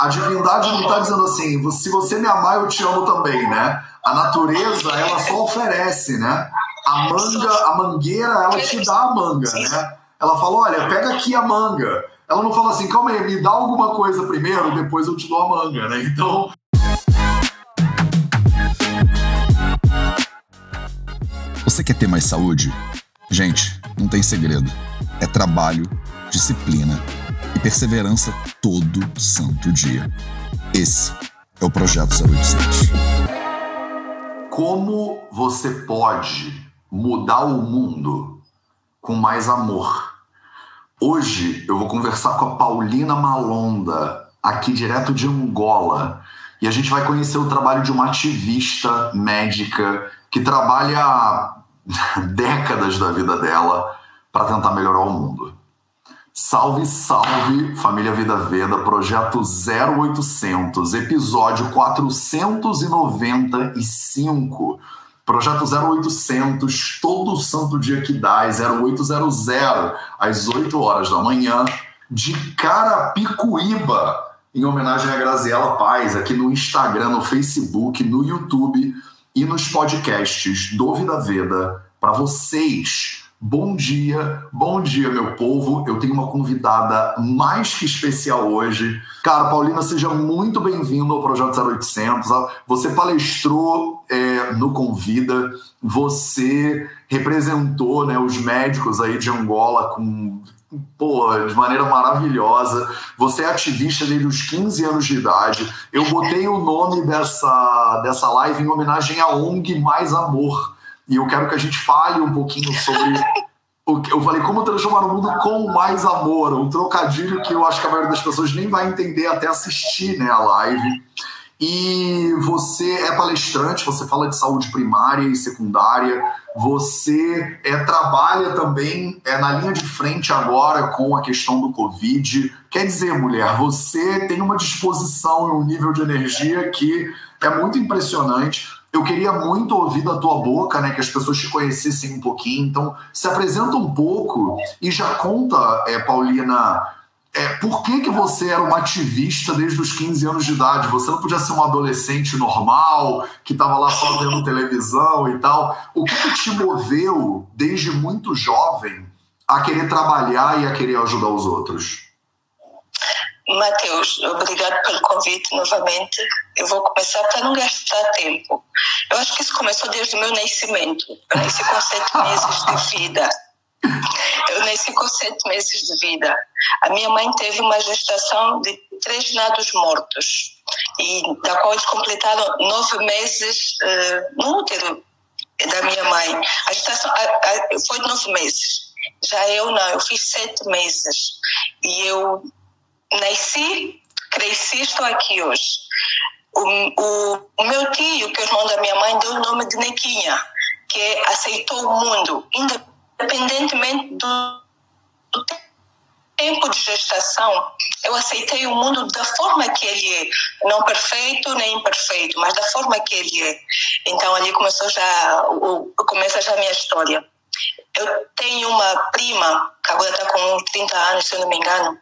A divindade não está dizendo assim, se você me amar, eu te amo também, né? A natureza, ela só oferece, né? A manga, a mangueira, ela te dá a manga, né? Ela fala, olha, pega aqui a manga. Ela não fala assim, calma aí, me dá alguma coisa primeiro, depois eu te dou a manga, né? Então, Você quer ter mais saúde? Gente, não tem segredo. É trabalho, disciplina e perseverança todo santo dia. Esse é o Projeto 087. Como você pode mudar o mundo com mais amor? Hoje eu vou conversar com a Paulina Malonda, aqui direto de Angola, e a gente vai conhecer o trabalho de uma ativista médica que trabalha décadas da vida dela para tentar melhorar o mundo. Salve, salve, família Vida Veda, projeto 0800, episódio 495. Projeto 0800, todo santo dia que dá, 0800, às 8 horas da manhã, de Carapicuíba, em homenagem a Graziela Paz, aqui no Instagram, no Facebook, no YouTube e nos podcasts do Vida Veda para vocês. Bom dia, bom dia, meu povo. Eu tenho uma convidada mais que especial hoje. Cara, Paulina, seja muito bem-vindo ao Projeto 0800. Você palestrou é, no Convida, você representou né, os médicos aí de Angola com pô, de maneira maravilhosa. Você é ativista desde os 15 anos de idade. Eu botei o nome dessa, dessa live em homenagem à ONG Mais Amor. E eu quero que a gente fale um pouquinho sobre. o que Eu falei, como transformar o mundo com mais amor? Um trocadilho que eu acho que a maioria das pessoas nem vai entender até assistir né, a live. E você é palestrante, você fala de saúde primária e secundária, você é, trabalha também é, na linha de frente agora com a questão do Covid. Quer dizer, mulher, você tem uma disposição e um nível de energia que é muito impressionante. Eu queria muito ouvir da tua boca, né, que as pessoas te conhecessem um pouquinho. Então, se apresenta um pouco e já conta, é, Paulina, é, por que, que você era uma ativista desde os 15 anos de idade? Você não podia ser um adolescente normal, que estava lá só vendo televisão e tal. O que, que te moveu, desde muito jovem, a querer trabalhar e a querer ajudar os outros? Matheus, obrigado pelo convite novamente. Eu vou começar para não gastar tempo. Eu acho que isso começou desde o meu nascimento. Eu nasci com sete meses de vida. Eu nasci com sete meses de vida. A minha mãe teve uma gestação de três nados mortos, e da qual eles completaram nove meses uh, no útero da minha mãe. A gestação a, a, foi de nove meses. Já eu não, eu fiz sete meses. E eu nasci, cresci, estou aqui hoje. O, o, o meu tio, que é o irmão da minha mãe, deu o nome de Nequinha, que aceitou o mundo, independentemente do, do tempo de gestação, eu aceitei o mundo da forma que ele é, não perfeito nem imperfeito, mas da forma que ele é. Então ali começou já, o, começa já a minha história. Eu tenho uma prima que agora está com 30 anos, se eu não me engano.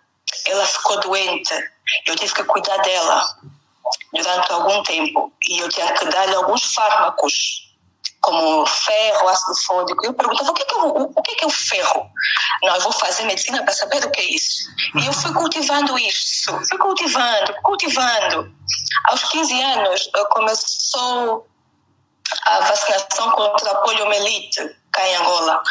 Ela ficou doente. Eu tive que cuidar dela durante algum tempo e eu tinha que dar-lhe alguns fármacos como ferro, ácido fólico. Eu perguntava o que é, o, o que é, que é ferro? Não, eu vou fazer medicina para saber o que é isso. E eu fui cultivando isso, fui cultivando, cultivando. Aos 15 anos começou a vacinação contra a poliomielite cá em Angola,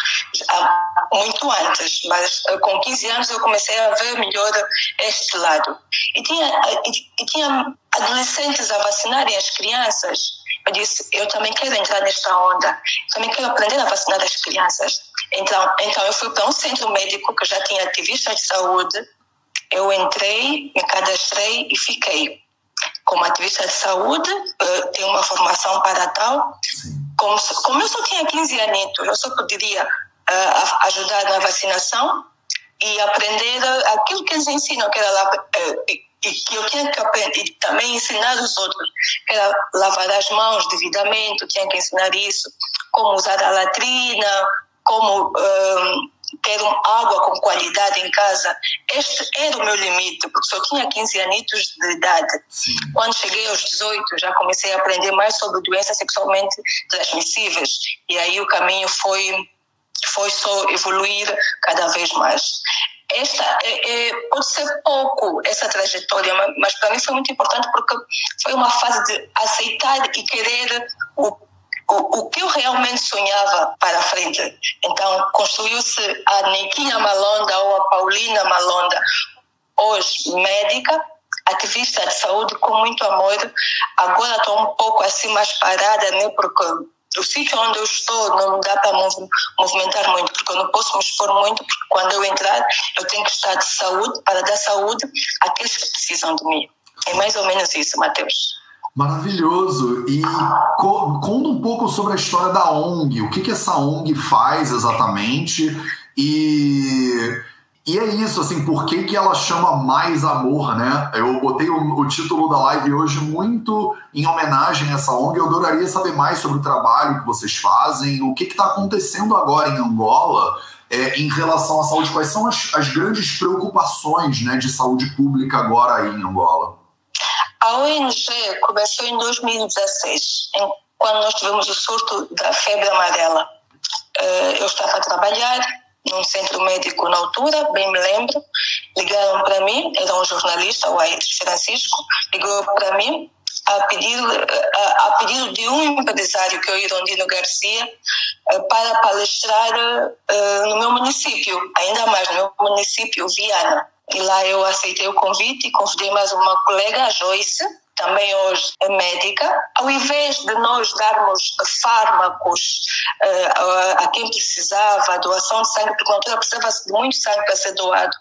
muito antes, mas com 15 anos eu comecei a ver melhor este lado. E tinha, e, e tinha adolescentes a vacinarem as crianças eu disse, eu também quero entrar nesta onda, também quero aprender a vacinar as crianças. Então, então eu fui para um centro médico que já tinha ativistas de saúde, eu entrei, me cadastrei e fiquei. Como ativista de saúde, tenho uma formação para tal. Como, como eu só tinha 15 anos, eu só poderia uh, ajudar na vacinação e aprender aquilo que eles ensinam, que era lá, uh, e que eu tinha que aprender e também ensinar os outros, que era lavar as mãos devidamente, eu tinha que ensinar isso, como usar a latrina, como um, ter água com qualidade em casa, este era o meu limite, porque só tinha 15 anos de idade. Sim. Quando cheguei aos 18, já comecei a aprender mais sobre doenças sexualmente transmissíveis, e aí o caminho foi, foi só evoluir cada vez mais esta é, é, pode ser pouco essa trajetória, mas, para mim foi muito importante porque foi uma fase de aceitar e querer o o, o que eu realmente sonhava para frente. Então, construiu-se a Nequinha Malonda ou a Paulina Malonda, hoje médica, ativista de saúde com muito amor. Agora estou um pouco assim mais parada, né? Porque o sítio onde eu estou não dá para movimentar muito, porque eu não posso me expor muito, porque quando eu entrar, eu tenho que estar de saúde, para dar saúde àqueles que precisam de mim. É mais ou menos isso, Matheus. Maravilhoso. E co conta um pouco sobre a história da ONG. O que, que essa ONG faz exatamente? E, e é isso, assim, por que, que ela chama Mais Amor, né? Eu botei o, o título da live hoje muito em homenagem a essa ONG. Eu adoraria saber mais sobre o trabalho que vocês fazem, o que está acontecendo agora em Angola. É, em relação à saúde, quais são as, as grandes preocupações né, de saúde pública agora aí em Angola? A ONG começou em 2016, quando nós tivemos o surto da febre amarela. Eh, eu estava a trabalhar num centro médico na altura, bem me lembro. Ligaram para mim, era um jornalista, o Aires Francisco, ligou para mim a pedido, a, a pedido de um empresário, que é o Irondino Garcia, eh, para palestrar uh, no meu município, ainda mais no meu município, Viana. E lá eu aceitei o convite e convidei mais uma colega, a Joyce, também hoje médica, ao invés de nós darmos fármacos uh, a, quem precisava, doação de sangue, porque na altura precisava-se de muito sangue para ser doado,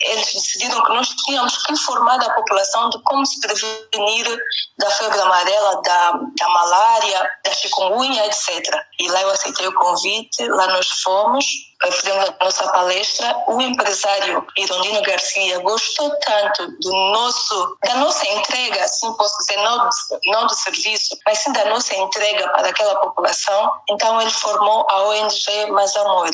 eles decidiram que nós tínhamos que informar a população de como se prevenir da febre amarela, da, da malária, da chikungunya, etc. E lá eu aceitei o convite, lá nós fomos, fizemos a nossa palestra, o empresário Irondino Garcia gostou tanto do nosso, da nossa entrega, assim posso dizer, não, não do serviço, mas sim da nossa entrega para aquela população. Então ele formou a ONG Mais Amor.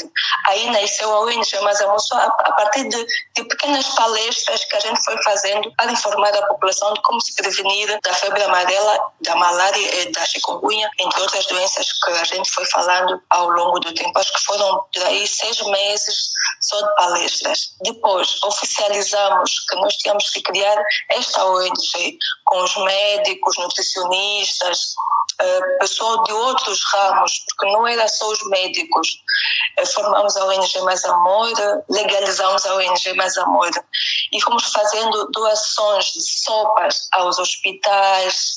Aí nasceu a ONG Mais Amor só a, a partir de, de pequenas palestras que a gente foi fazendo para informar a população de como se prevenir da febre amarela, da malária e da chikungunya, entre outras doenças que a gente foi falando ao longo do tempo. Acho que foram por aí seis meses só de palestras. Depois, oficializamos que nós tínhamos que criar esta ONG com os médicos, nutricionistas, pessoal de outros ramos, porque não era só os médicos. Uh, formamos a ONG Mais Amor, legalizamos a ONG Mais Amor e fomos fazendo doações de sopas aos hospitais,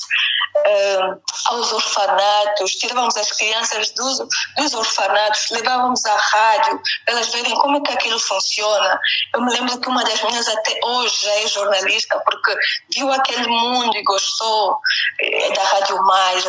uh, aos orfanatos, tirávamos as crianças dos, dos orfanatos, levávamos à rádio para elas verem como é que aquilo funciona. Eu me lembro que uma das minhas até hoje é jornalista porque viu aquele mundo e gostou da Rádio Mais,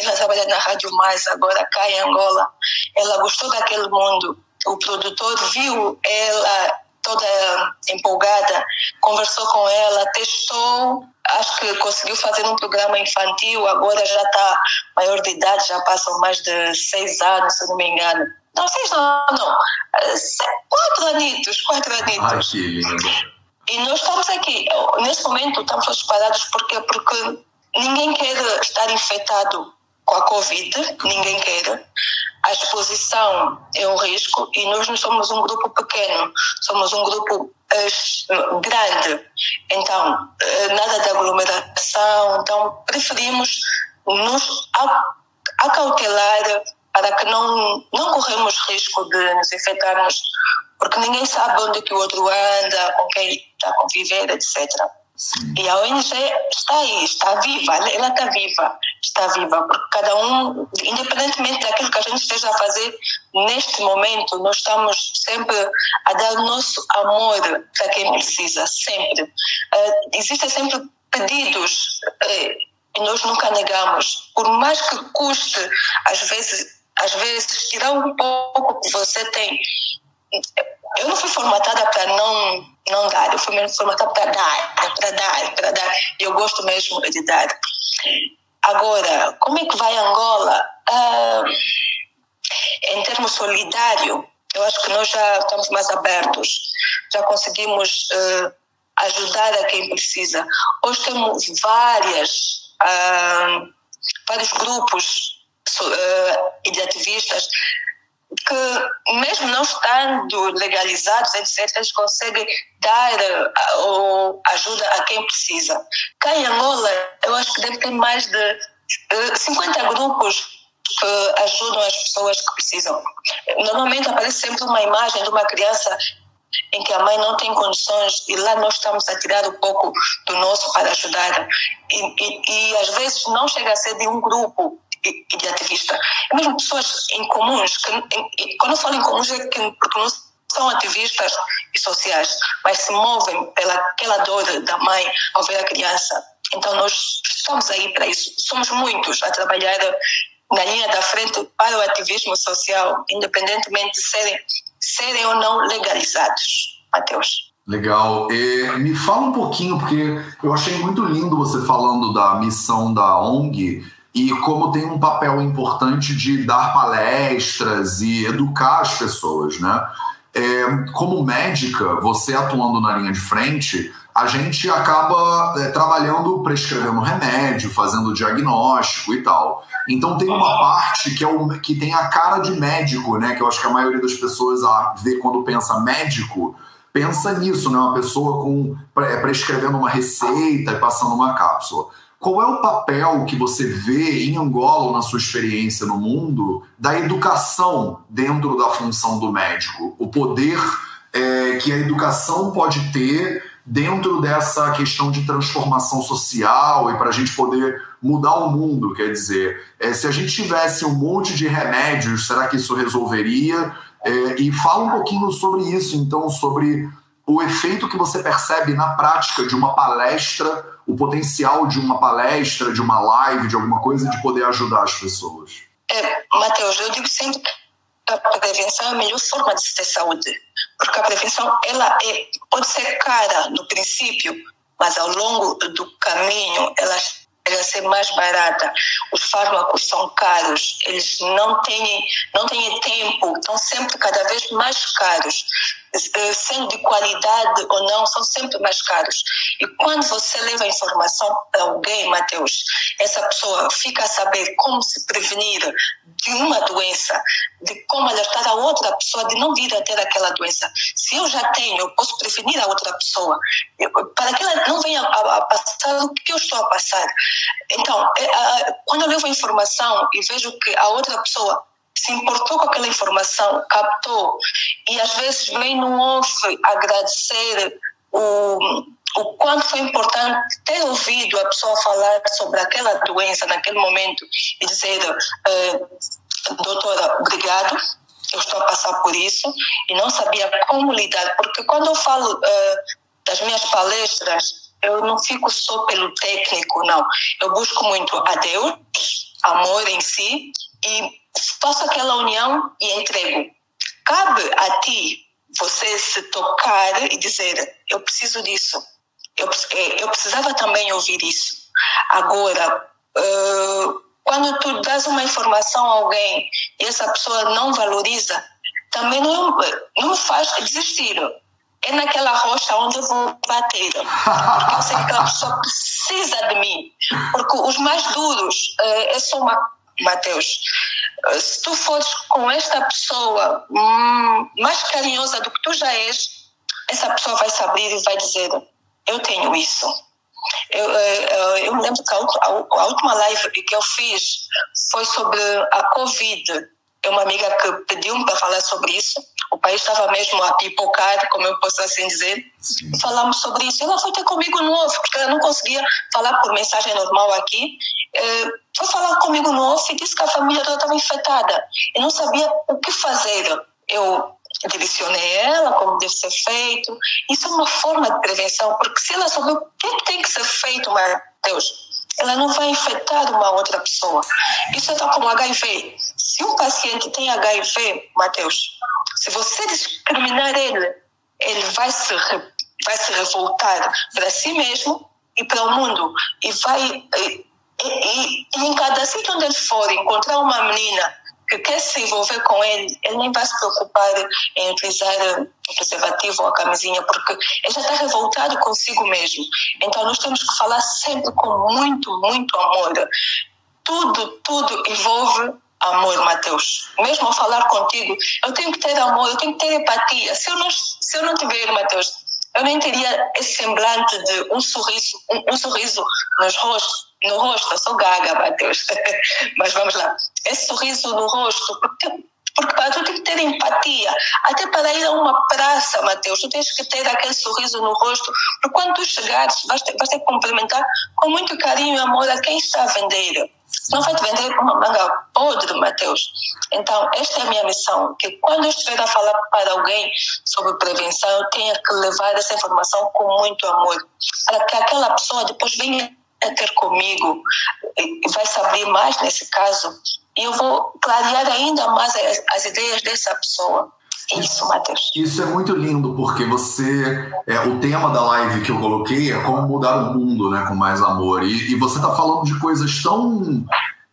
ela trabalha na Rádio Mais agora cá em Angola, ela gostou daquele mundo. O produtor viu ela toda empolgada, conversou com ela, testou, acho que conseguiu fazer um programa infantil, agora já está maior de idade, já passam mais de seis anos, se não me engano. Não, seis não, não. Quatro anitos, quatro anitos. Ai, que lindo. E nós estamos aqui, nesse momento estamos parados porque, porque ninguém quer estar infectado com a Covid, ninguém quer. A exposição é um risco e nós não somos um grupo pequeno, somos um grupo uh, grande. Então, uh, nada de aglomeração, então preferimos nos acautelar para que não, não corremos risco de nos infectarmos, porque ninguém sabe onde que o outro anda, com quem está a conviver, etc. Sim. E a ONG está aí, está viva, ela está viva, está viva, porque cada um, independentemente daquilo que a gente esteja a fazer neste momento, nós estamos sempre a dar o nosso amor para quem precisa, sempre. Uh, existem sempre pedidos uh, e nós nunca negamos, por mais que custe, às vezes, às vezes tirar um pouco que você tem eu não fui formatada para não não dar, eu fui formatada para dar, para dar, para dar. Eu gosto mesmo de dar. Agora, como é que vai Angola? Ah, em termos solidário, eu acho que nós já estamos mais abertos, já conseguimos uh, ajudar a quem precisa. Hoje temos várias, uh, vários grupos uh, de ativistas que, mesmo não estando legalizados, etc., eles conseguem dar uh, ajuda a quem precisa. Cá em Angola, eu acho que deve ter mais de uh, 50 grupos que ajudam as pessoas que precisam. Normalmente aparece sempre uma imagem de uma criança em que a mãe não tem condições e lá nós estamos a tirar um pouco do nosso para ajudar. E, e, e às vezes não chega a ser de um grupo e de ativista. É mesmo pessoas incomuns, que, quando eu falo incomuns é que porque não são ativistas e sociais, mas se movem pela aquela dor da mãe ao ver a criança. Então nós estamos aí para isso. Somos muitos a trabalhar na linha da frente para o ativismo social, independentemente de serem, serem ou não legalizados. Mateus. Legal. E me fala um pouquinho, porque eu achei muito lindo você falando da missão da ONG e como tem um papel importante de dar palestras e educar as pessoas, né? É, como médica, você atuando na linha de frente, a gente acaba é, trabalhando, prescrevendo remédio, fazendo diagnóstico e tal. Então tem uma parte que é o, que tem a cara de médico, né? Que eu acho que a maioria das pessoas vê quando pensa médico, pensa nisso, né? Uma pessoa com é, prescrevendo uma receita e passando uma cápsula. Qual é o papel que você vê em Angola na sua experiência no mundo da educação dentro da função do médico? O poder é, que a educação pode ter dentro dessa questão de transformação social e para a gente poder mudar o mundo, quer dizer, é, se a gente tivesse um monte de remédios, será que isso resolveria? É, e fala um pouquinho sobre isso, então, sobre o efeito que você percebe na prática de uma palestra o potencial de uma palestra, de uma live, de alguma coisa, de poder ajudar as pessoas? É, Matheus, eu digo sempre que a prevenção é a melhor forma de ter saúde, porque a prevenção ela é, pode ser cara no princípio, mas ao longo do caminho ela chega a ser mais barata. Os fármacos são caros, eles não têm, não têm tempo, estão sempre cada vez mais caros. Eh, sendo de qualidade ou não, são sempre mais caros. E quando você leva a informação para alguém, Mateus, essa pessoa fica a saber como se prevenir de uma doença, de como alertar a outra pessoa de não vir a ter aquela doença. Se eu já tenho, eu posso prevenir a outra pessoa, para que ela não venha a, passar o que eu estou a passar. Então, é, quando eu levo a informação e vejo que a outra pessoa se importou com aquela informação, captou, e às vezes vem no off agradecer o, o quanto foi importante ter ouvido a pessoa falar sobre aquela doença naquele momento e dizer, uh, doutora, obrigado, eu estou a passar por isso e não sabia como lidar, porque quando eu falo uh, das minhas palestras, eu não fico só pelo técnico, não. Eu busco muito a Deus, amor em si, e faço aquela união e entrego. Cabe a ti você se tocar e dizer: Eu preciso disso. Eu, eh, eu precisava também ouvir isso. Agora, uh, quando tu dás uma informação a alguém e essa pessoa não valoriza, também não, não me faz desistir. É naquela rocha onde eu vou bater. Porque eu sei que aquela pessoa precisa de mim. Porque os mais duros, uh, é só Mateus, se tu fores com esta pessoa hum, mais carinhosa do que tu já és, essa pessoa vai se abrir e vai dizer: Eu tenho isso. Eu, eu, eh, eh, eu me lembro que a, a, última live que eu fiz foi sobre a Covid uma amiga que pediu-me para falar sobre isso. O país estava mesmo a pipocar, como eu posso assim dizer. Sim. Falamos sobre isso. Ela foi ter comigo no off, porque ela não conseguia falar por mensagem normal aqui. É, foi falar comigo no off e disse que a família toda estava infectada. E não sabia o que fazer. Eu direcionei ela como deve ser feito. Isso é uma forma de prevenção, porque se ela souber o que tem que ser feito, meu Deus, ela não vai infectar uma outra pessoa. Isso é como HIV. Se um paciente tem HIV, Mateus, se você discriminar ele, ele vai se, vai se revoltar para si mesmo e para o mundo. E vai. E, e, e em cada sítio onde ele for encontrar uma menina que quer se envolver com ele, ele nem vai se preocupar em utilizar o preservativo ou a camisinha, porque ele já está revoltado consigo mesmo. Então, nós temos que falar sempre com muito, muito amor. Tudo, tudo envolve amor, Mateus. Mesmo ao falar contigo, eu tenho que ter amor, eu tenho que ter empatia. Se eu não, se eu não tiver, Mateus, eu nem teria esse semblante de um sorriso, um, um sorriso nos rostos, no rosto. Eu sou gaga, Mateus. Mas vamos lá. Esse sorriso no rosto, porque porque para tu tem que ter empatia. Até para ir a uma praça, Mateus, tu tens que ter aquele sorriso no rosto. Porque quando tu chegares, vais ter, vais ter que cumprimentar com muito carinho e amor a quem está a vender. Não vai te vender uma manga podre, Mateus. Então, esta é a minha missão: que quando eu estiver a falar para alguém sobre prevenção, eu tenha que levar essa informação com muito amor. Para que aquela pessoa depois venha a ter comigo e vai saber mais nesse caso eu vou clarear ainda mais as, as ideias dessa pessoa. Isso, Matheus. Isso é muito lindo, porque você. É, o tema da live que eu coloquei é como mudar o mundo né, com mais amor. E, e você está falando de coisas tão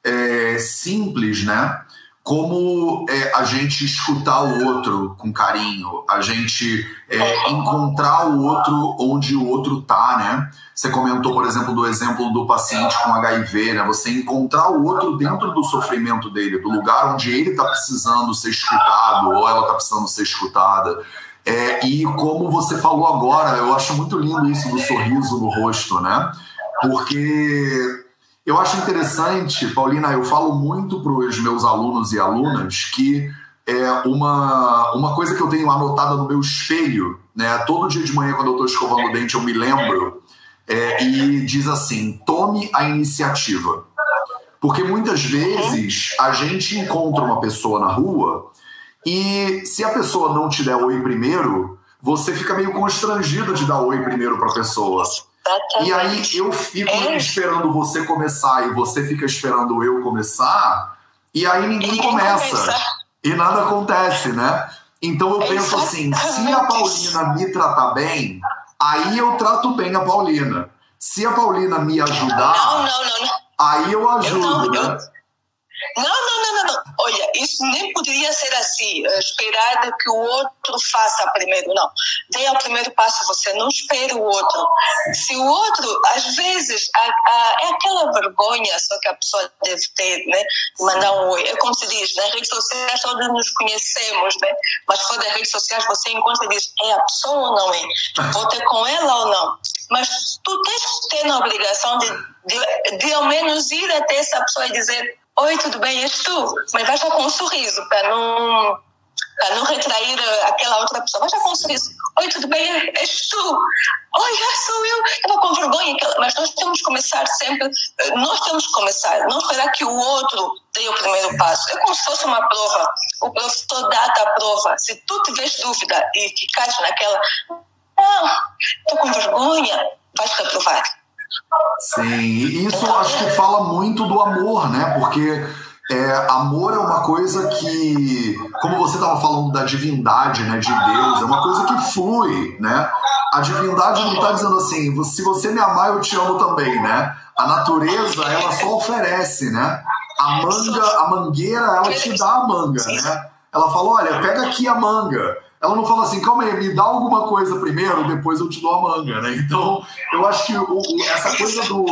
é, simples, né? Como é, a gente escutar o outro com carinho, a gente é, encontrar o outro onde o outro tá, né? Você comentou, por exemplo, do exemplo do paciente com HIV, né? Você encontrar o outro dentro do sofrimento dele, do lugar onde ele está precisando ser escutado ou ela está precisando ser escutada. É, e como você falou agora, eu acho muito lindo isso do sorriso no rosto, né? Porque eu acho interessante, Paulina, eu falo muito para os meus alunos e alunas que é uma, uma coisa que eu tenho anotada no meu espelho, né? Todo dia de manhã, quando eu estou escovando o dente, eu me lembro é, e diz assim: tome a iniciativa. Porque muitas vezes a gente encontra uma pessoa na rua e se a pessoa não te der oi primeiro, você fica meio constrangido de dar oi primeiro para a pessoa. Exatamente. E aí eu fico é. esperando você começar e você fica esperando eu começar, e aí ninguém, começa. E nada acontece, né? Então eu penso assim: se a Paulina me tratar bem, aí eu trato bem a Paulina. Se a Paulina me ajudar, não, não, não, aí eu ajudo, eu não, né? Não, não, não, não, não. Olha, isso nem poderia ser assim, esperar que o outro faça primeiro. Não. Dê o primeiro passo, você não espere o outro. Se o outro, às vezes, a, a, é aquela vergonha só que a pessoa deve ter, né? Mandar um oi. É como se diz, nas redes sociais todos nos conhecemos, né? Mas fora das redes sociais você encontra e diz, é a pessoa ou não é? Vou ter com ela ou não? Mas tu tens que ter a obrigação de, de, de ao menos ir até essa pessoa e dizer Oi, tudo bem? És tu? Mas vai já com um sorriso, para não, para não retrair aquela outra pessoa. Vai já com um sorriso. Oi, tudo bem? És tu? Oi, sou eu. Estava com vergonha. Mas nós temos que começar sempre. Nós temos que começar. Não esperar que o outro dê o primeiro passo. É como se fosse uma prova. O professor dá a prova. Se tu tiveres dúvida e ficares naquela. Não, estou com vergonha. Vais reprovar Sim, e isso acho que fala muito do amor, né? Porque é, amor é uma coisa que, como você estava falando da divindade, né, de Deus, é uma coisa que flui, né? A divindade não está dizendo assim, se você me amar, eu te amo também, né? A natureza, ela só oferece, né? A manga, a mangueira, ela te dá a manga, né? Ela fala, olha, pega aqui a manga. Ela não fala assim, calma aí, me dá alguma coisa primeiro, depois eu te dou a manga, né? Então, eu acho que o, essa coisa do.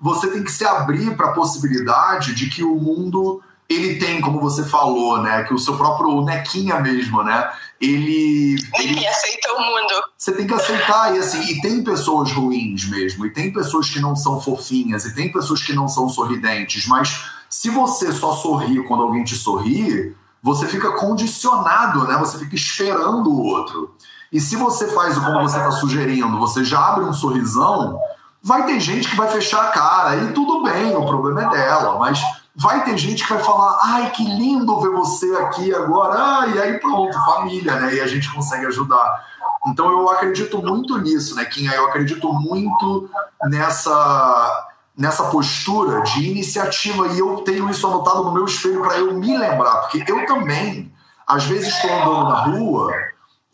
Você tem que se abrir para a possibilidade de que o mundo ele tem, como você falou, né? Que o seu próprio Nequinha mesmo, né? Ele. Ele aceita o mundo. Você tem que aceitar, e assim, e tem pessoas ruins mesmo, e tem pessoas que não são fofinhas, e tem pessoas que não são sorridentes, mas se você só sorri quando alguém te sorri, você fica condicionado, né? Você fica esperando o outro. E se você faz como você está sugerindo, você já abre um sorrisão, vai ter gente que vai fechar a cara e tudo bem, o problema é dela, mas vai ter gente que vai falar: ai, que lindo ver você aqui agora, e aí pronto, família, né? E a gente consegue ajudar. Então eu acredito muito nisso, né, Kim? Eu acredito muito nessa nessa postura de iniciativa e eu tenho isso anotado no meu espelho para eu me lembrar, porque eu também, às vezes, estou andando na rua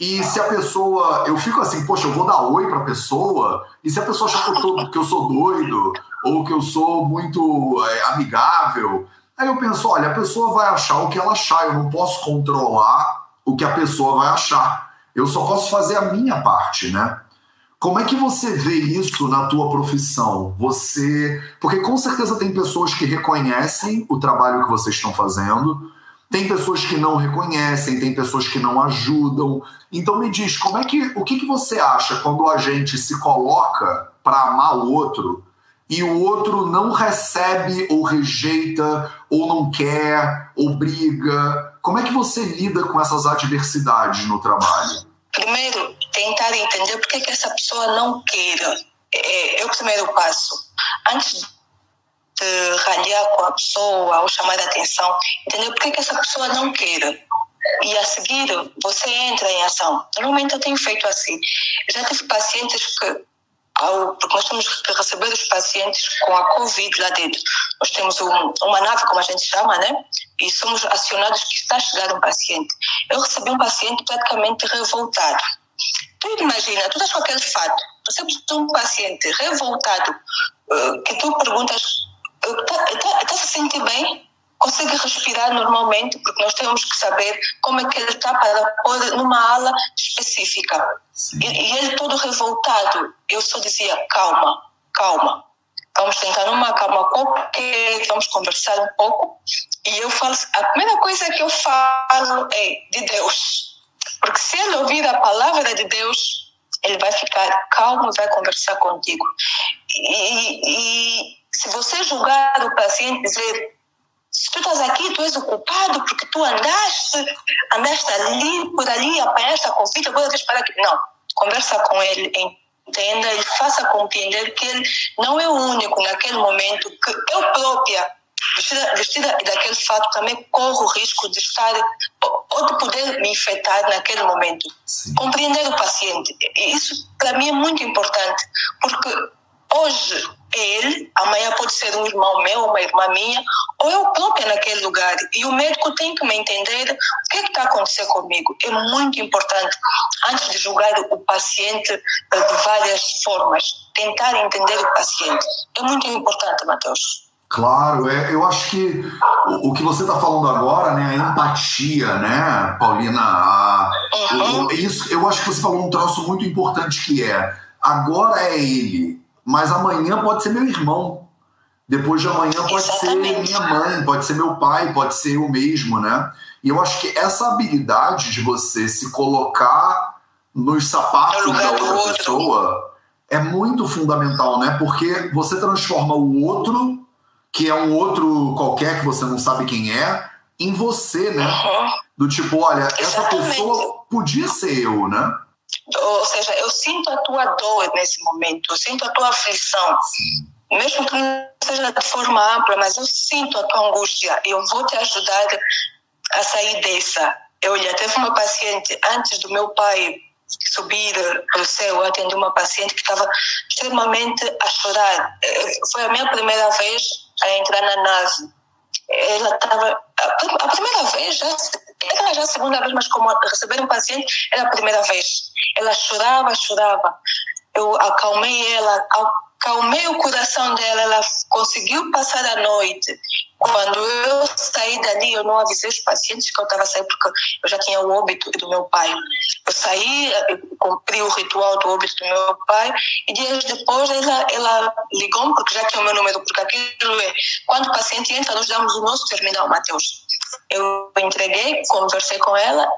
e se a pessoa. Eu fico assim, poxa, eu vou dar oi para a pessoa, e se a pessoa achar que eu, tô, que eu sou doido ou que eu sou muito é, amigável, Aí eu penso, olha, a pessoa vai achar o que ela achar, eu não posso controlar o que a pessoa vai achar. Eu só posso fazer a minha parte, né? Como é que você vê isso na tua profissão? Você, porque com certeza tem pessoas que reconhecem o trabalho que vocês estão fazendo, tem pessoas que não reconhecem, tem pessoas que não ajudam. Então me diz, como é que o que, que você acha quando a gente se coloca para amar o outro e o outro não recebe ou rejeita ou não quer ou briga? Como é que você lida com essas adversidades no trabalho? Primeiro, tentar entender por que, que essa pessoa não queira. É, é o primeiro passo. Antes de ralhar com a pessoa ou chamar a atenção, entender por que, que essa pessoa não queira. E a seguir, você entra em ação. Normalmente eu tenho feito assim. Já tive pacientes que, ao, porque nós temos que receber os pacientes com a Covid lá dentro. Nós temos um, uma nave, como a gente chama, né? E somos acionados que está a chegar um paciente. Eu recebi um paciente praticamente revoltado. Tu imagina, tu estás com aquele fato, é um paciente revoltado, eh, que tu perguntas está tá, tá se sentindo bem? Consegue respirar normalmente? Porque nós temos que saber como é que ele está para pôr numa ala específica. E, e, ele todo revoltado. Eu só dizia, calma, calma. Vamos tentar numa calma qualquer, vamos conversar um pouco. E eu falo, a primeira coisa que eu falo é de Deus. Porque se ele ouvir a palavra de Deus, ele vai ficar calmo e vai conversar contigo. E, e, se você julgar o paciente, dizer, se tu estás aqui, tu és o culpado porque tu andaste, andaste ali, por ali, apanhaste a Covid, agora tens para aqui. Não, conversa com ele, entenda e faça compreender que ele não é o único naquele momento, que eu própria, vestida, vestida daquele fato, também corro o risco de estar ou de poder me infectar naquele momento. Sim. Compreender o paciente, isso para mim é muito importante, porque hoje ele, amanhã pode ser um irmão meu, uma irmã minha, ou eu própria naquele lugar. E o médico tem que me entender o que é está acontecendo comigo. É muito importante, antes de julgar o paciente de várias formas, tentar entender o paciente. É muito importante, Matheus. Claro, é, eu acho que o, o que você está falando agora, né, a empatia, né, Paulina, a, uhum. isso, eu acho que você falou um troço muito importante que é agora é ele, mas amanhã pode ser meu irmão. Depois de amanhã pode Exatamente. ser minha mãe, pode ser meu pai, pode ser eu mesmo, né? E eu acho que essa habilidade de você se colocar nos sapatos da outra pessoa é muito fundamental, né? Porque você transforma o outro, que é um outro qualquer que você não sabe quem é, em você, né? Uhum. Do tipo, olha, Exatamente. essa pessoa podia ser eu, né? Ou seja, eu sinto a tua dor nesse momento, eu sinto a tua aflição. Mesmo que não seja de forma ampla, mas eu sinto a tua angústia e eu vou te ajudar a sair dessa. Eu, olha, teve uma paciente antes do meu pai subir para o céu, atendi uma paciente que estava extremamente a chorar. Eh, foi a minha primeira vez a entrar na nave. Ela estava. A primeira vez, já, era já a segunda vez, mas como receber um paciente era a primeira vez. Ela chorava, chorava. Eu acalmei ela, acalmei o coração dela, ela conseguiu passar a noite. Quando eu saí dali, eu não avisei os pacientes que eu estava saindo, porque eu já tinha o óbito do meu pai. Eu saí, cumpri o ritual do óbito do meu pai, e dias depois ela, ela ligou-me, porque já tinha o meu número, porque aquilo é, quando o paciente entra, nós damos o nosso terminal, Matheus. Eu entreguei, conversei com ela,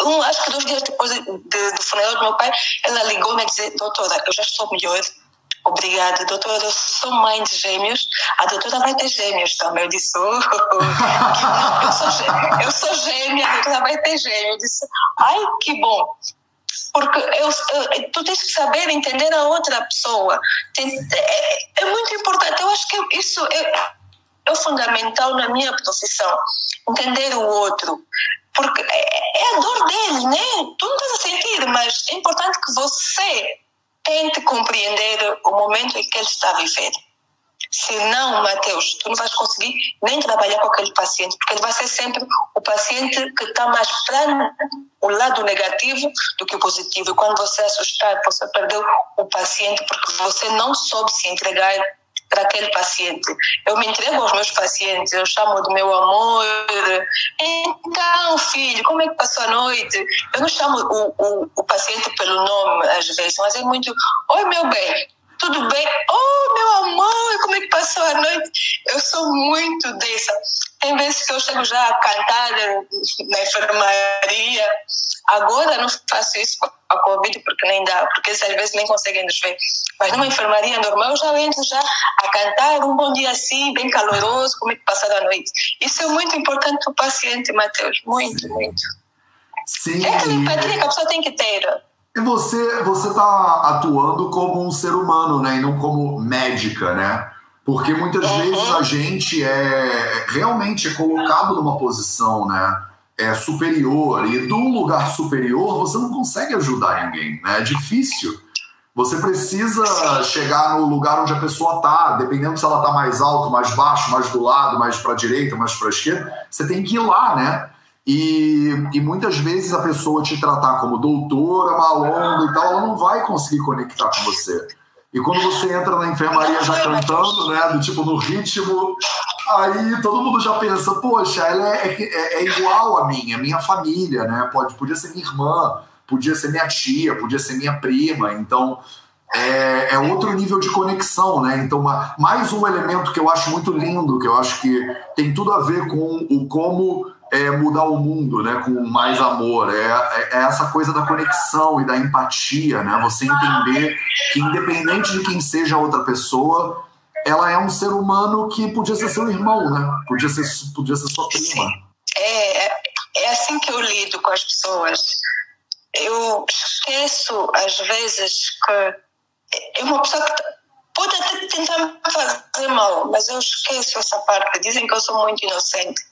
um, acho que dois dias depois de, de, do funeral do meu pai, ela ligou-me a dizer: Doutora, eu já estou melhor. Obrigada, doutora. Eu sou mãe de gêmeos. A doutora vai ter gêmeos também. Eu disse: oh, eu, sou gêmea, eu sou gêmea, a doutora vai ter gêmeos. Eu disse: Ai, que bom. Porque eu, eu, tu tens que saber entender a outra pessoa. Tem, é, é, muito importante. Eu acho que isso é, é fundamental na minha profissão. Entender o outro porque é, é a dor dele, né? Tu não estás a sentir, mas é importante que você tente compreender o momento em que ele está a viver. Se não, Mateus, tu não vais conseguir nem trabalhar com aquele paciente, porque ele vai ser sempre o paciente que está mais para o lado negativo do que o positivo. E quando você assustar, você perdeu o paciente porque você não soube se entregar para aquele paciente. Eu me entrego aos meus pacientes, eu chamo do meu amor. Então, filho, como é que passou a noite? Eu não chamo o, o, o paciente pelo nome às vezes, mas é muito: Oi, meu bem, tudo bem? Oh, meu amor, como é que passou a noite? Eu sou muito dessa. Tem vezes que eu chego já a cantar na enfermaria. Agora não faço isso com a Covid porque nem dá, porque às vezes nem conseguem nos ver. Mas numa enfermaria normal eu já entro já a cantar um bom dia assim, bem caloroso, como é que passou a noite. Isso é muito importante para o paciente, Matheus. Muito, Sim. muito. Sim. É aquela empatia que a pessoa tem que ter. E você você está atuando como um ser humano, né, e não como médica, né? Porque muitas uhum. vezes a gente é realmente é colocado numa posição, né, é superior e do lugar superior você não consegue ajudar ninguém, né? É difícil. Você precisa chegar no lugar onde a pessoa está, dependendo se ela está mais alto, mais baixo, mais do lado, mais para a direita, mais para esquerda. Você tem que ir lá, né? E, e, muitas vezes a pessoa te tratar como doutora, malonga e tal, ela não vai conseguir conectar com você. E quando você entra na enfermaria já cantando, né, do tipo no ritmo, aí todo mundo já pensa, poxa, ela é, é, é igual a mim, é minha família, né? Pode, podia ser minha irmã, podia ser minha tia, podia ser minha prima. Então é, é outro nível de conexão, né? Então, uma, mais um elemento que eu acho muito lindo, que eu acho que tem tudo a ver com o como é mudar o mundo, né, com mais amor, é, é, é, essa coisa da conexão e da empatia, né, você entender que independente de quem seja a outra pessoa, ela é um ser humano que podia ser seu irmão, né, podia ser, podia ser sua prima. É, é, é assim que eu lido com as pessoas. Eu esqueço às vezes que é uma pessoa que pode até tentar me fazer mal, mas eu esqueço essa parte. Dizem que eu sou muito inocente,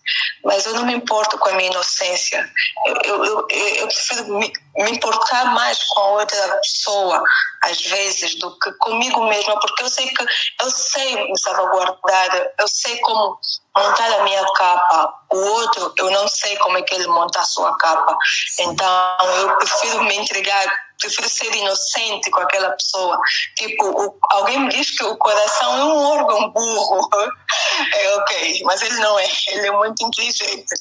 mas eu não me importo com a minha inocência. Eu, eu, eu, eu prefiro me, me, importar mais com a outra pessoa, às vezes, do que comigo mesma, porque eu sei que eu sei me salvaguardar, eu sei como montar a minha capa. O outro, eu não sei como é que ele monta a sua capa. Então, eu prefiro me entregar prefiro ser inocente com aquela pessoa. Tipo, o, alguém me diz que o coração é um órgão burro. É ok, mas ele não é, ele é muito inteligente.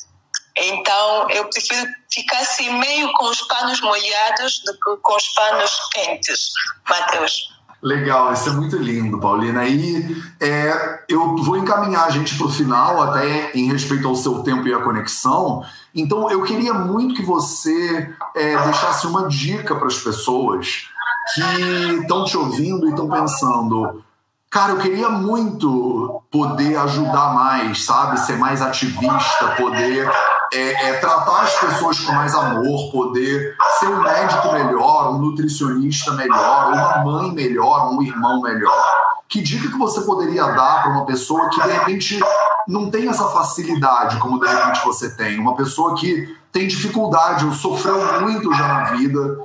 Então, eu prefiro ficar assim meio com os panos molhados do que com os panos quentes, Matheus. Legal, isso é muito lindo, Paulina. E é, eu vou encaminhar a gente para o final, até em respeito ao seu tempo e à conexão. Então, eu queria muito que você é, deixasse uma dica para as pessoas que estão te ouvindo e estão pensando. Cara, eu queria muito poder ajudar mais, sabe? Ser mais ativista, poder é, é, tratar as pessoas com mais amor, poder ser um médico melhor, um nutricionista melhor, uma mãe melhor, um irmão melhor. Que dica que você poderia dar para uma pessoa que de repente não tem essa facilidade como de repente você tem? Uma pessoa que tem dificuldade, ou sofreu muito já na vida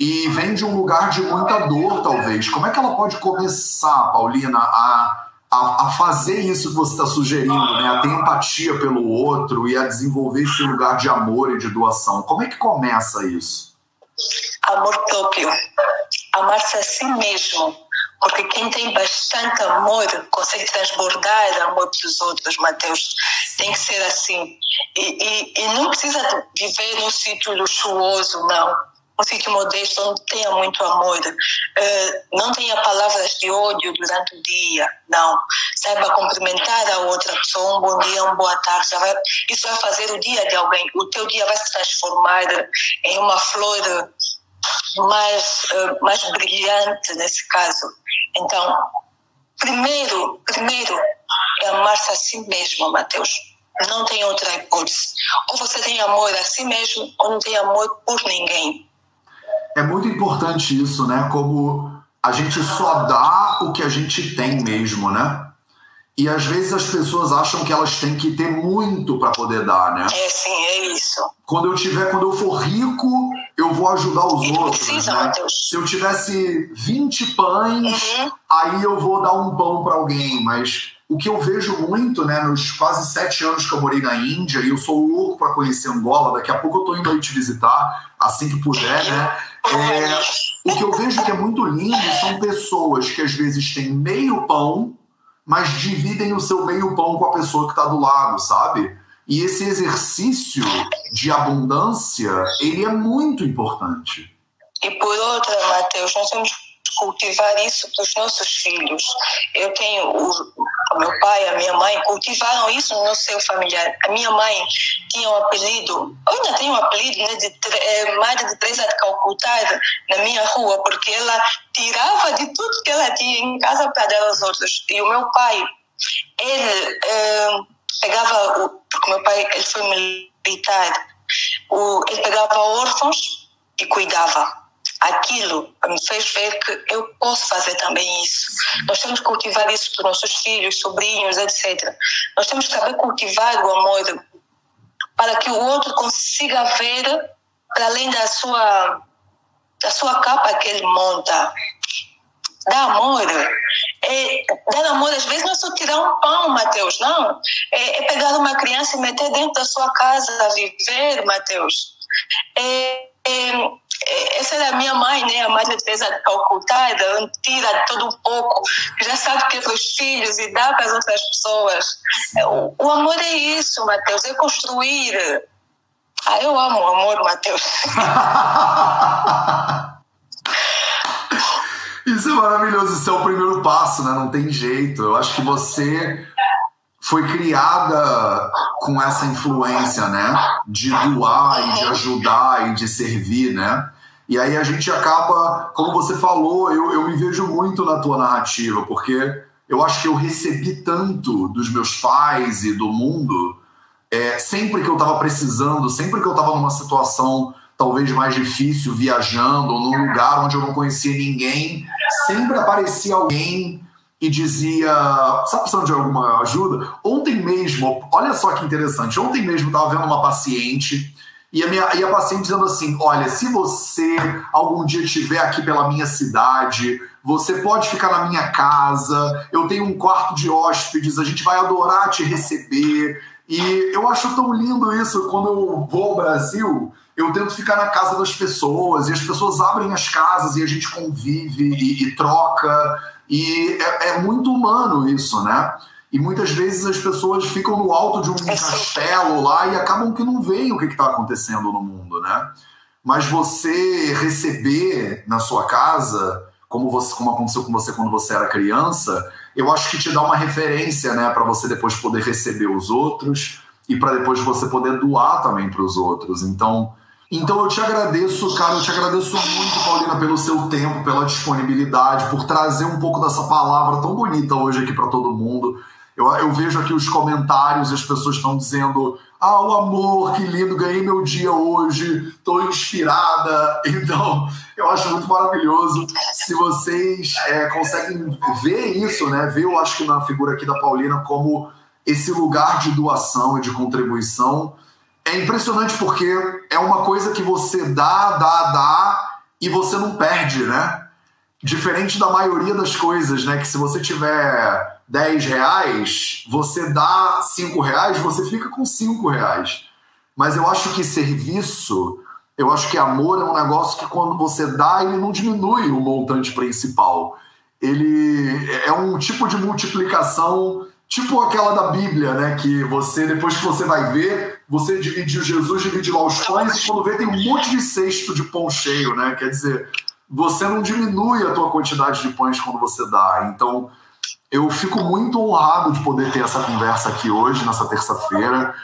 e vem de um lugar de muita dor, talvez. Como é que ela pode começar, Paulina, a, a, a fazer isso que você está sugerindo, né? a ter empatia pelo outro e a desenvolver esse lugar de amor e de doação? Como é que começa isso? Amor próprio. Amar-se a si mesmo porque quem tem bastante amor consegue transbordar amor para os outros, Mateus. Tem que ser assim. E, e, e não precisa viver num sítio luxuoso, não. Um sítio modesto onde tenha muito amor. Uh, não tenha palavras de ódio durante o dia, não. Saiba cumprimentar a outra pessoa, um bom dia, uma boa tarde. Vai, isso vai fazer o dia de alguém. O teu dia vai se transformar em uma flor mais, uh, mais brilhante nesse caso. Então, primeiro, primeiro é amar-se a si mesmo, Mateus. Não tem outra hipótese. Ou você tem amor a si mesmo, ou não tem amor por ninguém. É muito importante isso, né? Como a gente só dá o que a gente tem mesmo, né? E às vezes as pessoas acham que elas têm que ter muito para poder dar, né? É, sim, é isso. Quando eu tiver, quando eu for rico, eu vou ajudar os outros. Precisa, né? Mateus. Se eu tivesse 20 pães, uhum. aí eu vou dar um pão para alguém. Mas o que eu vejo muito, né, nos quase sete anos que eu morei na Índia, e eu sou louco para conhecer Angola, daqui a pouco eu tô indo aí te visitar, assim que puder, né? É, o que eu vejo que é muito lindo são pessoas que às vezes têm meio pão mas dividem o seu meio pão com a pessoa que está do lado, sabe? E esse exercício de abundância, ele é muito importante. E por outra, Mateus, nós temos cultivar isso para os nossos filhos. Eu tenho o, meu pai, a minha mãe cultivaram isso no seu familiar. A minha mãe tinha um apelido, ainda tem um apelido, né, de é, Madre de Teresa de Calcutá na minha rua, porque ela tirava de tudo que ela tinha em casa para dar aos outros. E o meu pai, ele é, pegava, o, porque meu pai ele foi militar, o, ele pegava órfãos e cuidava aquilo me fez ver que eu posso fazer também isso. Nós temos que cultivar isso para os nossos filhos, sobrinhos, etc. Nós temos que saber cultivar o amor para que o outro consiga ver para além da sua da sua capa que ele monta. Dar amor. É, dar amor, às vezes, não é só tirar um pão, Mateus, não. É, é pegar uma criança e meter dentro da sua casa a viver, Mateus. É, é, essa era a minha mãe, né? A Madre Teresa Calcutá, tira tudo um pouco, já sabe que é para os filhos e dá para as outras pessoas. O, o amor é isso, Mateus, é construir. Ah, eu amo o amor, Mateus. Isso é maravilhoso, isso é o primeiro passo, né? Não tem jeito. Eu acho que você foi criada com essa influência, né? De doar e de ajudar e de servir, né? E aí a gente acaba, como você falou, eu, eu me vejo muito na tua narrativa, porque eu acho que eu recebi tanto dos meus pais e do mundo, é, sempre que eu estava precisando, sempre que eu estava numa situação talvez mais difícil, viajando, ou num lugar onde eu não conhecia ninguém, sempre aparecia alguém e dizia: está precisando de alguma ajuda? Ontem mesmo, olha só que interessante, ontem mesmo estava vendo uma paciente. E a, minha, e a paciente dizendo assim: Olha, se você algum dia estiver aqui pela minha cidade, você pode ficar na minha casa, eu tenho um quarto de hóspedes, a gente vai adorar te receber. E eu acho tão lindo isso quando eu vou ao Brasil. Eu tento ficar na casa das pessoas e as pessoas abrem as casas e a gente convive e, e troca. E é, é, muito humano isso, né? E muitas vezes as pessoas ficam no alto de um é castelo lá e acabam que não veem o que está acontecendo no mundo, né? Mas você receber na sua casa, como, você, como aconteceu com você quando você era criança, eu acho que te dá uma referência, né, para você depois poder receber os outros e para depois você poder doar também para os outros. Então, então eu te agradeço, cara, eu te agradeço muito, Paulina, pelo seu tempo, pela disponibilidade, por trazer um pouco dessa palavra tão bonita hoje aqui para todo mundo. Eu, eu, vejo aqui os comentários as pessoas estão dizendo: Ah, o amor, que lindo, ganhei meu dia hoje, estou inspirada. Então, eu acho muito maravilhoso. Se vocês é, conseguem ver isso, né? Ver, eu acho que na figura aqui da Paulina, como esse lugar de doação e de contribuição é impressionante porque é uma coisa que você dá, dá, dá e você não perde, né? Diferente da maioria das coisas, né? Que se você tiver 10 reais, você dá 5 reais, você fica com 5 reais. Mas eu acho que serviço, eu acho que amor é um negócio que quando você dá, ele não diminui o montante principal. Ele é um tipo de multiplicação Tipo aquela da Bíblia, né? Que você, depois que você vai ver, você divide Jesus, divide lá os pães, e quando vê tem um monte de cesto de pão cheio, né? Quer dizer, você não diminui a tua quantidade de pães quando você dá. Então, eu fico muito honrado de poder ter essa conversa aqui hoje, nessa terça-feira,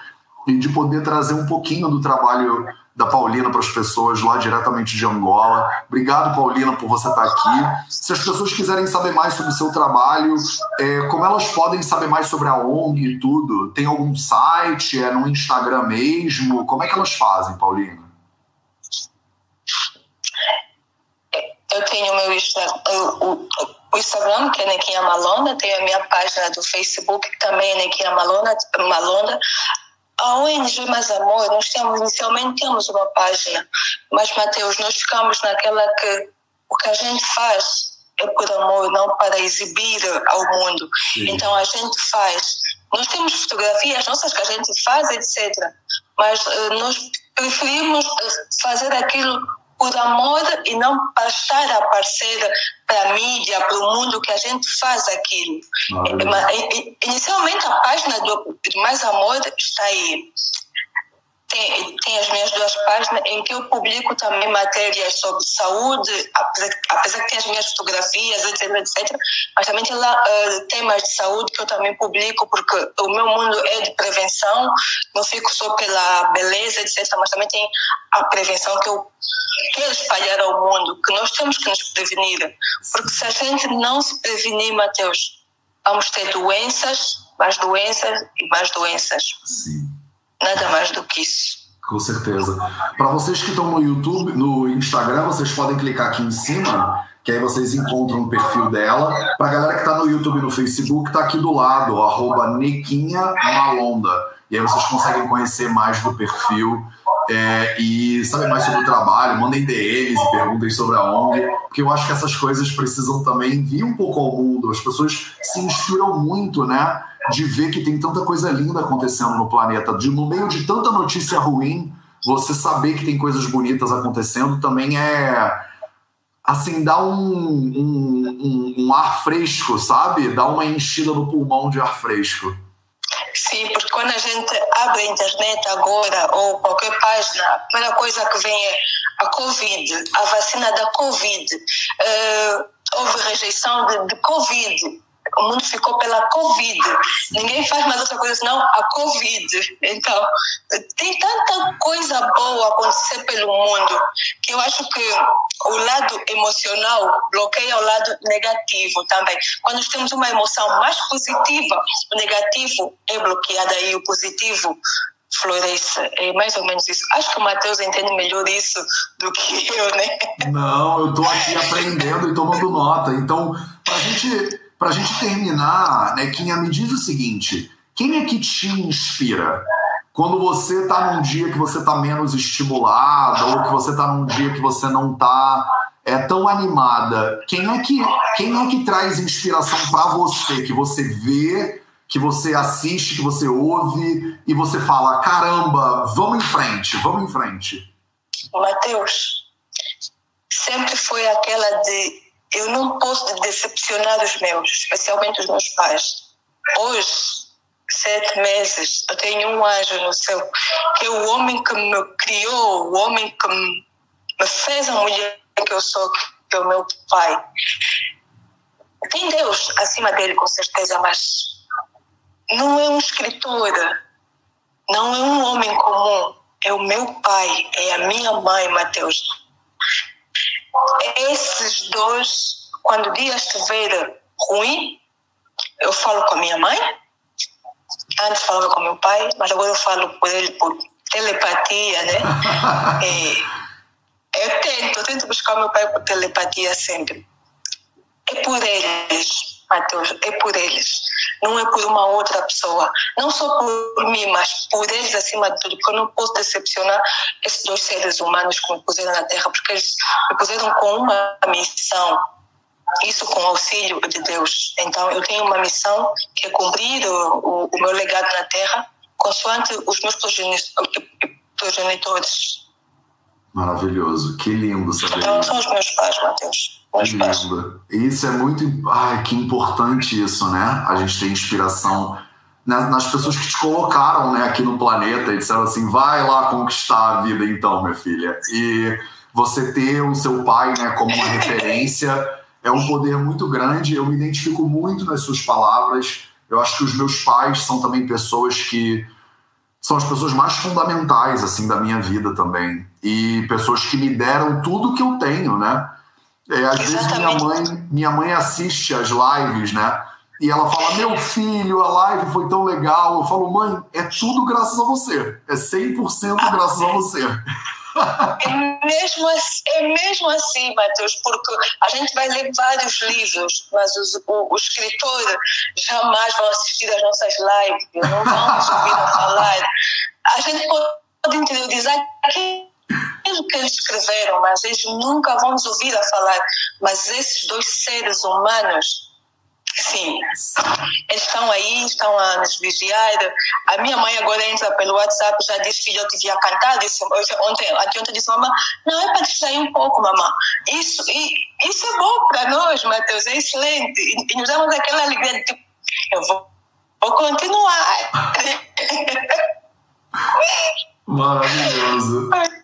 e de poder trazer um pouquinho do trabalho da Paulina para as pessoas lá diretamente de Angola. Obrigado, Paulina, por você estar aqui. Se as pessoas quiserem saber mais sobre o seu trabalho, é, como elas podem saber mais sobre a ONG e tudo? Tem algum site? É no Instagram mesmo? Como é que elas fazem, Paulina? Eu tenho meu Instagram, o, Instagram, que é Nequinha Malonda, tenho a minha página do Facebook, também é Nequinha Malonda, Malonda. A ONG Mais Amor, nós temos, inicialmente temos uma página, mas, Mateus, nós ficamos naquela que o que a gente faz é por amor, não para exibir ao mundo. Sim. Então, a gente faz. Nós temos fotografias nossas que a gente faz, etc. Mas uh, nós preferimos eh, fazer aquilo por amor e não para estar a aparecer para a mídia, para o mundo que a gente faz aquilo. Inicialmente a página do Mais Amor está aí tem, tem as minhas duas páginas em que eu publico também matérias sobre saúde, apesar, que tem as minhas fotografias, etc, etc. Mas também tem lá uh, temas de saúde que eu também publico, porque o meu mundo é de prevenção, não fico só pela beleza, etc. Mas também tem a prevenção que eu quero espalhar ao mundo, que nós temos que nos prevenir. Porque se a gente não se prevenir, Mateus, vamos ter doenças, mais doenças e mais doenças. Sim. Nada mais do que isso. Com certeza. Para vocês que estão no YouTube, no Instagram, vocês podem clicar aqui em cima, que aí vocês encontram o perfil dela. Para a galera que está no YouTube e no Facebook, está aqui do lado, arroba Nequinha Malonda. E aí vocês conseguem conhecer mais do perfil é, e saber mais sobre o trabalho. Mandem DMs e perguntem sobre a ONG, porque eu acho que essas coisas precisam também vir um pouco ao mundo. As pessoas se inspiram muito, né? De ver que tem tanta coisa linda acontecendo no planeta. De, no meio de tanta notícia ruim, você saber que tem coisas bonitas acontecendo também é. Assim, dá um, um, um, um ar fresco, sabe? Dá uma enchida no pulmão de ar fresco. Sim, porque quando a gente abre a internet agora ou qualquer página, a primeira coisa que vem é a Covid, a vacina da Covid. Uh, houve rejeição de, de Covid o mundo ficou pela Covid. Ninguém faz mais outra coisa senão a Covid. Então, tem tanta coisa boa acontecer pelo mundo que eu acho que o lado emocional bloqueia o lado negativo também. Quando nós temos uma emoção mais positiva, o negativo é bloqueado e o positivo floresce. É mais ou menos isso. Acho que o Matheus entende melhor isso do que eu, né? Não, eu estou aqui aprendendo e tomando nota. Então, para a gente para a gente terminar, Nequinha, me diz o seguinte: quem é que te inspira? Quando você está num dia que você está menos estimulada ou que você está num dia que você não está é, tão animada, quem é que quem é que traz inspiração para você? Que você vê, que você assiste, que você ouve e você fala: caramba, vamos em frente, vamos em frente. Mateus, sempre foi aquela de eu não posso decepcionar os meus, especialmente os meus pais. Hoje, sete meses, eu tenho um anjo no céu, que é o homem que me criou, o homem que me fez a mulher que eu sou, que é o meu pai. Tem Deus acima dele, com certeza, mas não é um escritor, não é um homem comum, é o meu pai, é a minha mãe, Mateus esses dois, quando o dia estiver ruim, eu falo com a minha mãe. Antes falava com meu pai, mas agora eu falo por ele por telepatia, né? é, eu tento, eu tento buscar meu pai por telepatia sempre. É por eles Mateus, é por eles, não é por uma outra pessoa. Não só por mim, mas por eles acima de tudo, porque eu não posso decepcionar esses dois seres humanos que me puseram na Terra, porque eles me puseram com uma missão, isso com auxílio de Deus. Então, eu tenho uma missão que é cumprir o, o, o meu legado na Terra, consoante os meus progenitores. Maravilhoso, que lindo saber Então, são os meus pais, Matheus. Isso é muito. Ai, que importante isso, né? A gente tem inspiração nas pessoas que te colocaram né, aqui no planeta e disseram assim: vai lá conquistar a vida, então, minha filha. E você ter o seu pai né, como uma referência é um poder muito grande. Eu me identifico muito nas suas palavras. Eu acho que os meus pais são também pessoas que são as pessoas mais fundamentais assim da minha vida também e pessoas que me deram tudo que eu tenho, né? É, às Exatamente. vezes minha mãe, minha mãe assiste as lives, né? E ela fala: Meu filho, a live foi tão legal. Eu falo: Mãe, é tudo graças a você. É 100% graças a você. É mesmo, assim, é mesmo assim, Matheus, porque a gente vai ler vários livros, mas os, o, os escritores jamais vão assistir as nossas lives, não vão nos ouvir a falar. A gente pode interiorizar que aquilo que eles escreveram, mas eles nunca vão nos ouvir a falar. Mas esses dois seres humanos Sim. Estão aí, estão a nos vigiar. A minha mãe agora entra pelo WhatsApp, já diz, filho, eu te via cantar. Disse, ontem, ontem disse, mamãe, não, é para distrair um pouco, mamãe. Isso, e, isso é bom para nós, Matheus, é excelente. E, e nos damos aquela alegria de, tipo, eu vou, vou continuar. Maravilhoso.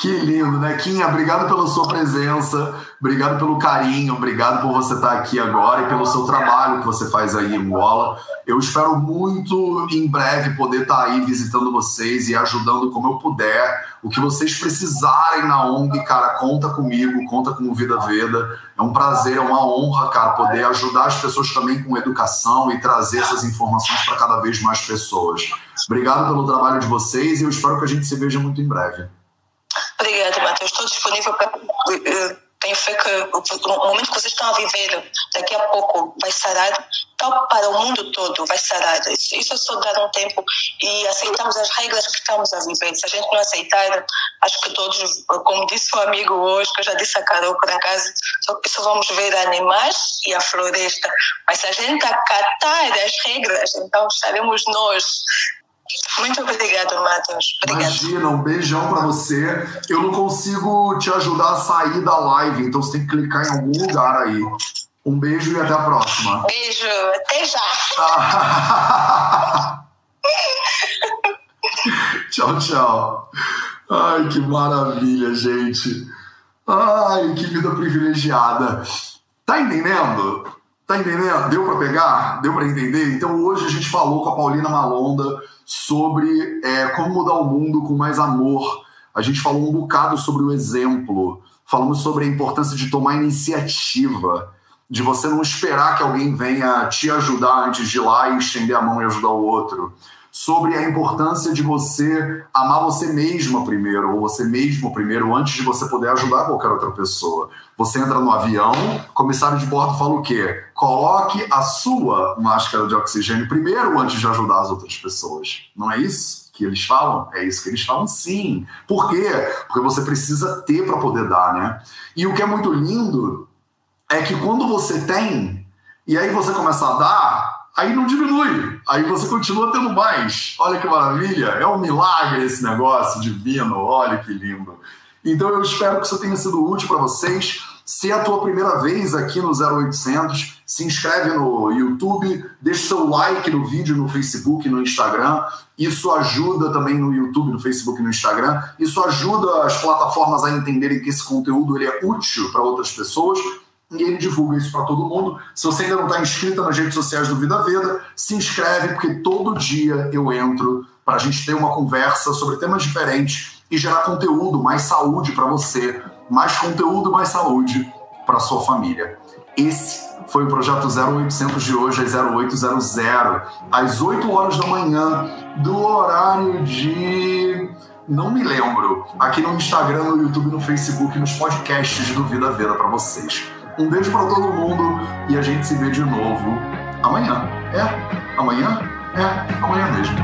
Que lindo, né? Kinha, obrigado pela sua presença, obrigado pelo carinho, obrigado por você estar aqui agora e pelo seu trabalho que você faz aí em Angola. Eu espero muito em breve poder estar aí visitando vocês e ajudando como eu puder. O que vocês precisarem na ONG, cara, conta comigo, conta com o Vida Veda. É um prazer, é uma honra, cara, poder ajudar as pessoas também com educação e trazer essas informações para cada vez mais pessoas. Obrigado pelo trabalho de vocês e eu espero que a gente se veja muito em breve. Obrigada, Matheus. Estou disponível para. Eh, tenho fé que o momento que vocês estão a viver, daqui a pouco vai sarar, tal para o mundo todo vai sarar. Isso é só dar um tempo e aceitarmos as regras que estamos a viver. Se a gente não aceitar, acho que todos, como disse o amigo hoje, que eu já disse a Carol por acaso, só vamos ver animais e a floresta. Mas se a gente acatar as regras, então estaremos nós muito obrigada, Matheus. Imagina, um beijão para você. Eu não consigo te ajudar a sair da live, então você tem que clicar em algum lugar aí. Um beijo e até a próxima. Beijo, até já. tchau, tchau. Ai, que maravilha, gente. Ai, que vida privilegiada. Tá entendendo? Tá entendendo? Deu para pegar? Deu para entender? Então hoje a gente falou com a Paulina Malonda sobre é, como mudar o mundo com mais amor. A gente falou um bocado sobre o exemplo, falamos sobre a importância de tomar iniciativa, de você não esperar que alguém venha te ajudar antes de ir lá e estender a mão e ajudar o outro. Sobre a importância de você amar você mesma primeiro, ou você mesmo primeiro, antes de você poder ajudar qualquer outra pessoa. Você entra no avião, o comissário de bordo fala o quê? Coloque a sua máscara de oxigênio primeiro antes de ajudar as outras pessoas. Não é isso que eles falam? É isso que eles falam sim. Por quê? Porque você precisa ter para poder dar, né? E o que é muito lindo é que quando você tem, e aí você começa a dar, aí não diminui, aí você continua tendo mais. Olha que maravilha, é um milagre esse negócio divino, olha que lindo. Então eu espero que isso tenha sido útil para vocês. Se é a tua primeira vez aqui no 0800, se inscreve no YouTube, deixa seu like no vídeo no Facebook no Instagram. Isso ajuda também no YouTube, no Facebook e no Instagram. Isso ajuda as plataformas a entenderem que esse conteúdo ele é útil para outras pessoas e ele divulga isso para todo mundo. Se você ainda não está inscrito nas redes sociais do Vida Veda, se inscreve, porque todo dia eu entro para a gente ter uma conversa sobre temas diferentes e gerar conteúdo, mais saúde para você, mais conteúdo, mais saúde para sua família. Esse foi o projeto 0800 de hoje, às 0800, às 8 horas da manhã, do horário de. Não me lembro. Aqui no Instagram, no YouTube, no Facebook, nos podcasts do Vida Veda para vocês. Um beijo para todo mundo e a gente se vê de novo amanhã. É? Amanhã? É, amanhã mesmo.